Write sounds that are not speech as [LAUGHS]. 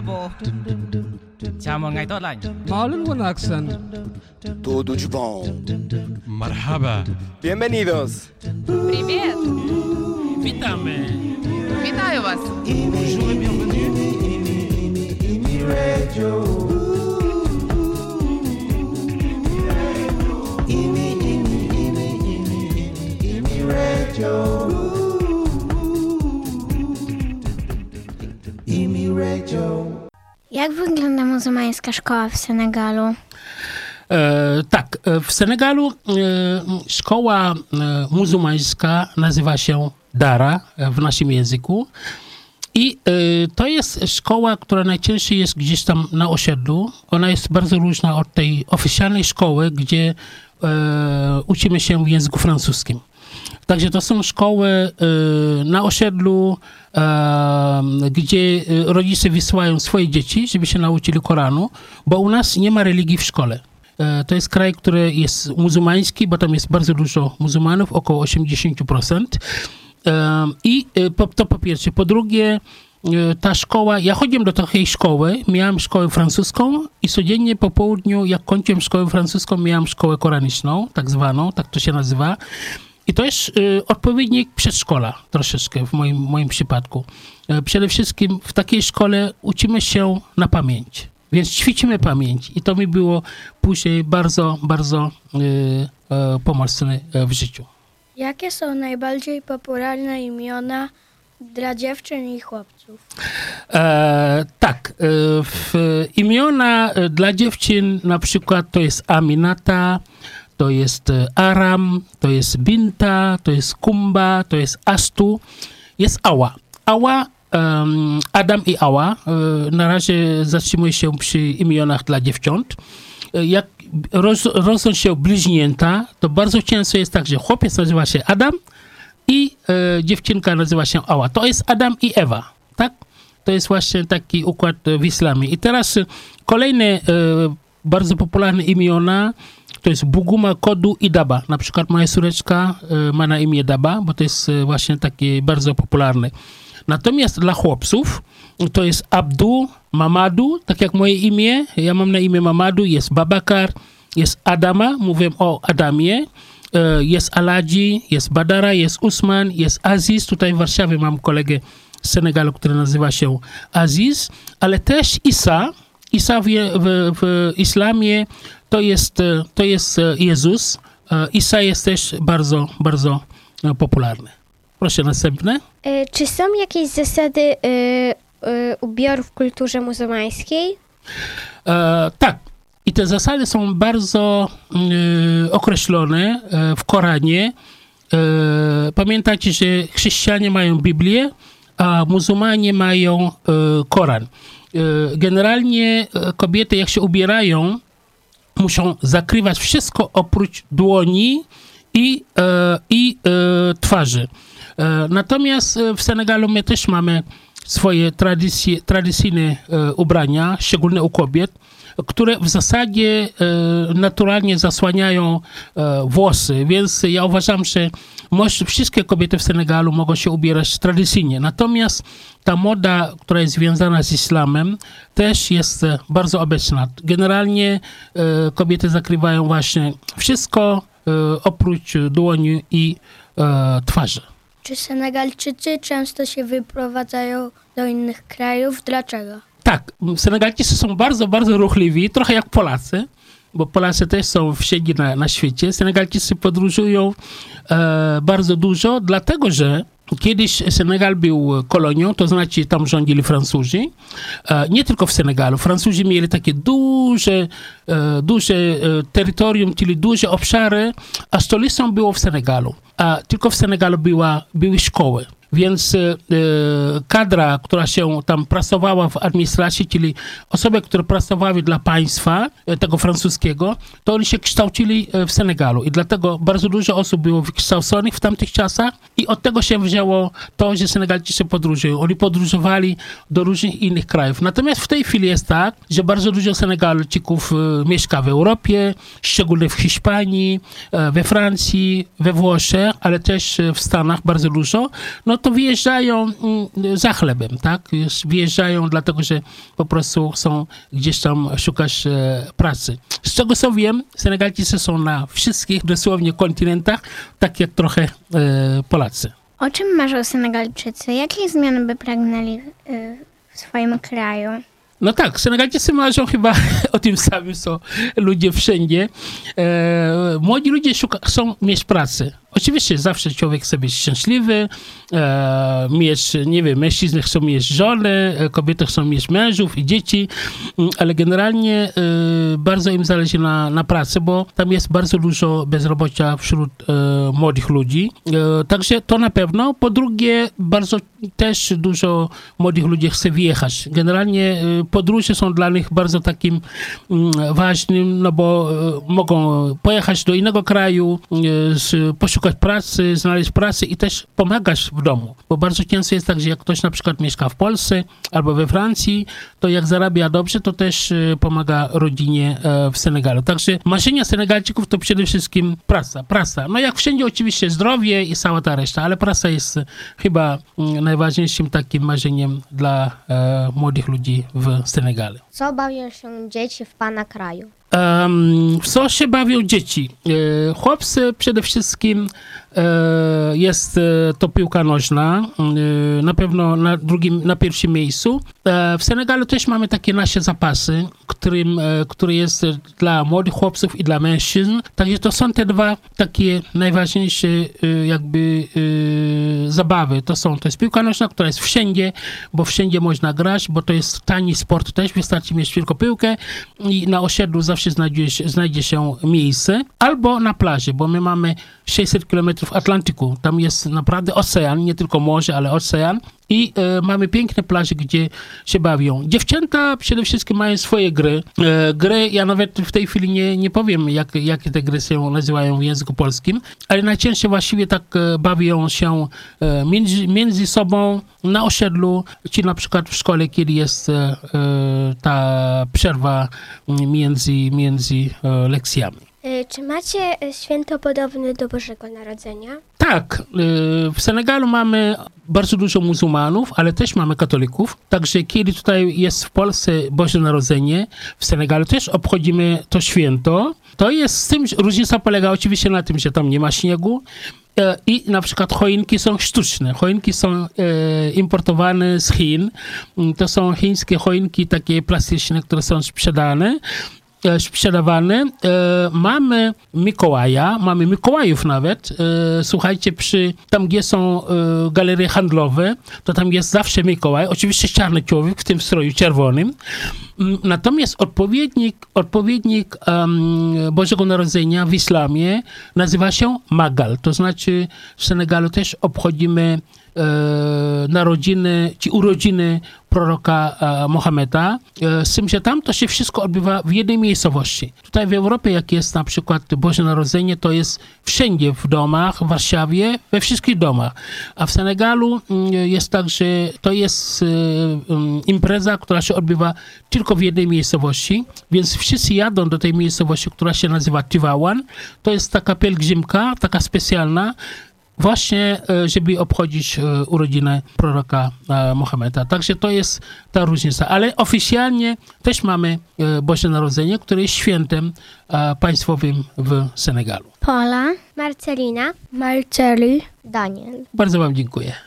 Bravo. Chào mừng ngày tốt lành. Marlon Wanaxan. Tudo de bom. Marhaba. Bienvenidos. Привет! Witamy. Вітаю вас! Bonjour et Jak wygląda muzułmańska szkoła w Senegalu? E, tak, e, w Senegalu e, szkoła e, muzułmańska nazywa się Dara e, w naszym języku. I to jest szkoła, która najczęściej jest gdzieś tam na osiedlu. Ona jest bardzo różna od tej oficjalnej szkoły, gdzie uczymy się w języku francuskim. Także to są szkoły e, na osiedlu, e, gdzie e, rodzice wysyłają swoje dzieci, żeby się nauczyli Koranu, bo u nas nie ma religii w szkole. To jest kraj, który jest muzułmański, bo tam jest bardzo dużo muzułmanów, około 80%. E, I to po pierwsze. Po drugie, ta szkoła, ja chodziłem do takiej szkoły, miałem szkołę francuską i codziennie po południu, jak kończyłem szkołę francuską, miałem szkołę koraniczną, tak zwaną, tak to się nazywa. I to jest y, odpowiednik przedszkola troszeczkę w moim, moim przypadku. E, przede wszystkim w takiej szkole uczymy się na pamięć, więc ćwiczymy pamięć i to mi było później bardzo, bardzo y, e, pomocne e, w życiu. Jakie są najbardziej popularne imiona dla dziewczyn i chłopców? E, tak, w imiona dla dziewczyn na przykład to jest Aminata, to jest e, Aram, to jest Binta, to jest Kumba, to jest Astu, jest Ała. Ała, em, Adam i Ała. E, na razie zatrzymuję się przy imionach dla dziewcząt. E, Jak roz, rosną się bliźnięta, to bardzo często jest tak, że chłopiec nazywa się Adam i e, dziewczynka nazywa się Ała. To jest Adam i Ewa, tak? To jest właśnie taki układ w islamie. I teraz kolejne e, bardzo popularne imiona to jest Buguma, Kodu i Daba. Na przykład moja córeczka e, ma na imię Daba, bo to jest e, właśnie takie bardzo popularne. Natomiast dla chłopców to jest Abdu, Mamadu, tak jak moje imię. Ja mam na imię Mamadu, jest Babakar, jest Adama, mówię o Adamie. E, Jest Aladzi, jest Badara, jest Usman, jest Aziz. Tutaj w Warszawie mam kolegę z Senegalu, który nazywa się Aziz, ale też Isa. Isa w, w, w islamie to jest, e, to jest e, Jezus. E, Isa jest też bardzo, bardzo popularny. Proszę następne. Czy są jakieś zasady y, y, ubioru w kulturze muzułmańskiej? E, tak. I te zasady są bardzo określone w Koranie. Pamiętajcie, że chrześcijanie mają Biblię, a muzułmanie mają Koran. Generalnie kobiety, jak się ubierają, muszą zakrywać wszystko oprócz dłoni i, e, i e, twarzy. E, natomiast w Senegalu my też mamy swoje tradycje, tradycyjne ubrania, szczególnie u kobiet, które w zasadzie e, naturalnie zasłaniają e, włosy, więc ja uważam, że wszystkie kobiety w Senegalu mogą się ubierać tradycyjnie. Natomiast ta moda, która jest związana z islamem, też jest e, bardzo obecna. Generalnie kobiety zakrywają właśnie wszystko oprócz dłoni i twarzy. Czy Senegalczycy często się wyprowadzają do innych krajów? Dlaczego? Tak, Senegalczycy są bardzo, bardzo ruchliwi, trochę jak Polacy, bo Polacy też są wszędzie na, na świecie. Senegalczycy podróżują e, bardzo dużo, dlatego że kiedyś Senegal był kolonią, to znaczy tam rządzili Francuzi. E, nie tylko w Senegalu. Francuzi mieli takie duże, e, duże e, terytorium, czyli duże obszary, a stolicą było w Senegalu. A tylko w Senegalu była, były szkoły. Więc e, e, kadra, która się tam pracowała w administracji, czyli osoby, które pracowały dla państwa e, tego francuskiego, to oni się kształcili w Senegalu. I dlatego bardzo dużo osób było wykształconych w tamtych czasach i od tego się wzięło to, że Senegalczycy podróżują. Oni podróżowali do różnych innych krajów. Natomiast w tej chwili jest tak, że bardzo dużo Senegalczyków mieszka w Europie, szczególnie w Hiszpanii, we Francji, we Włoszech, ale też w Stanach bardzo dużo. No to wyjeżdżają mm, za chlebem, tak? Wyjeżdżają dlatego, że po prostu chcą gdzieś tam szukać e, pracy. Z czego co wiem, Senegalczycy są na wszystkich dosłownie kontynentach, tak jak trochę e, Polacy. O czym marzą Senegalczycy? Jakiej zmiany by pragnęli y, w swoim kraju? No tak, Senegalczycy marzą chyba [LAUGHS] o tym samym, co ludzie wszędzie. E, młodzi ludzie szuka, chcą mieć pracę. Oczywiście zawsze człowiek chce być szczęśliwy, e, mieć, nie wiem, mężczyzny chcą mieć żony, e, kobiety chcą mieć mężów i dzieci, mm, ale generalnie e, bardzo im zależy na, na pracy, bo tam jest bardzo dużo bezrobocia wśród e, młodych ludzi. E, także to na pewno. Po drugie, bardzo też dużo młodych ludzi chce wyjechać. Generalnie e, podróże są dla nich bardzo takim mm, ważnym, no bo mogą pojechać do innego kraju, e, z, poszukać pracy, znaleźć pracę i też pomagać w domu. Bo bardzo często jest tak, że jak ktoś na przykład mieszka w Polsce albo we Francji, to jak zarabia dobrze, to też e, pomaga rodzinie e, w Senegalu. Także marzenia Senegalczyków to przede wszystkim praca, praca. No jak wszędzie oczywiście zdrowie i cała ta reszta, ale praca jest chyba mm, najważniejszym takim marzeniem dla e, młodych ludzi w Senegalu. Co bawią się dzieci w pana kraju? W co się bawią dzieci? E, chłopcy przede wszystkim jest e, to piłka nożna, e, na pewno na drugim, na pierwszym miejscu. E, w Senegalu też mamy takie nasze zapasy, którym, e, który jest e, dla młodych chłopców i dla mężczyzn. Także to są te dwa takie najważniejsze e, jakby e, zabawy. To są, to jest piłka nożna, która jest wszędzie, bo wszędzie można grać, bo to jest tani sport też, wystarczy mieć tylko piłkę i na osiedlu zawsze znajdzie się, znajdzie się miejsce, albo na plaży, bo my mamy 600 km Atlantyku. Tam jest naprawdę ocean, nie tylko morze, ale ocean. I e, mamy piękne plaże, gdzie się bawią. Dziewczęta przede wszystkim mają swoje gry. E, gry, ja nawet w tej chwili nie, nie powiem, jak, jakie te gry się nazywają w języku polskim, ale najczęściej właściwie tak e, bawią się e, między, między sobą na osiedlu, czy na przykład w szkole, kiedy jest e, e, ta przerwa między, między lekcjami. Y, Czy macie y, święto podobne do Bożego Narodzenia? Tak, y, w Senegalu mamy bardzo dużo muzułmanów, ale też mamy katolików. Także kiedy tutaj jest w Polsce Boże Narodzenie, w Senegalu też obchodzimy to święto. To jest z tym, różnica polega oczywiście na tym, że tam nie ma śniegu. e, I na przykład choinki są sztuczne. Choinki są e, importowane z Chin. Mm, To są chińskie choinki takie plastyczne, które są sprzedane e, sprzedawane. E, mamy Mikołaja, mamy Mikołajów nawet. E, słuchajcie, przy, tam gdzie są galerie handlowe, to tam jest zawsze Mikołaj. Oczywiście czarny człowiek w tym stroju czerwonym. Mm, Natomiast odpowiednik, odpowiednik Bożego Narodzenia w islamie nazywa się Magal. To znaczy w Senegalu też obchodzimy narodziny, czy urodziny proroka e, Mohameda. E, z tym, że tam to się wszystko odbywa w jednej miejscowości. Tutaj w Europie, jak jest na przykład Boże Narodzenie, to jest wszędzie w domach, w Warszawie, we wszystkich domach. A w Senegalu mm, jest tak, że to jest e, mm, impreza, która się odbywa tylko w jednej miejscowości, więc wszyscy jadą do tej miejscowości, która się nazywa Tivaouane. To jest taka pielgrzymka, taka specjalna, właśnie, e, żeby obchodzić e, urodzinę proroka e, Mohameda. Także to jest ta różnica. Ale oficjalnie też mamy Boże Narodzenie, które jest świętem państwowym w Senegalu. Pola, Marcelina. Marceli. Daniel. Bardzo Wam dziękuję.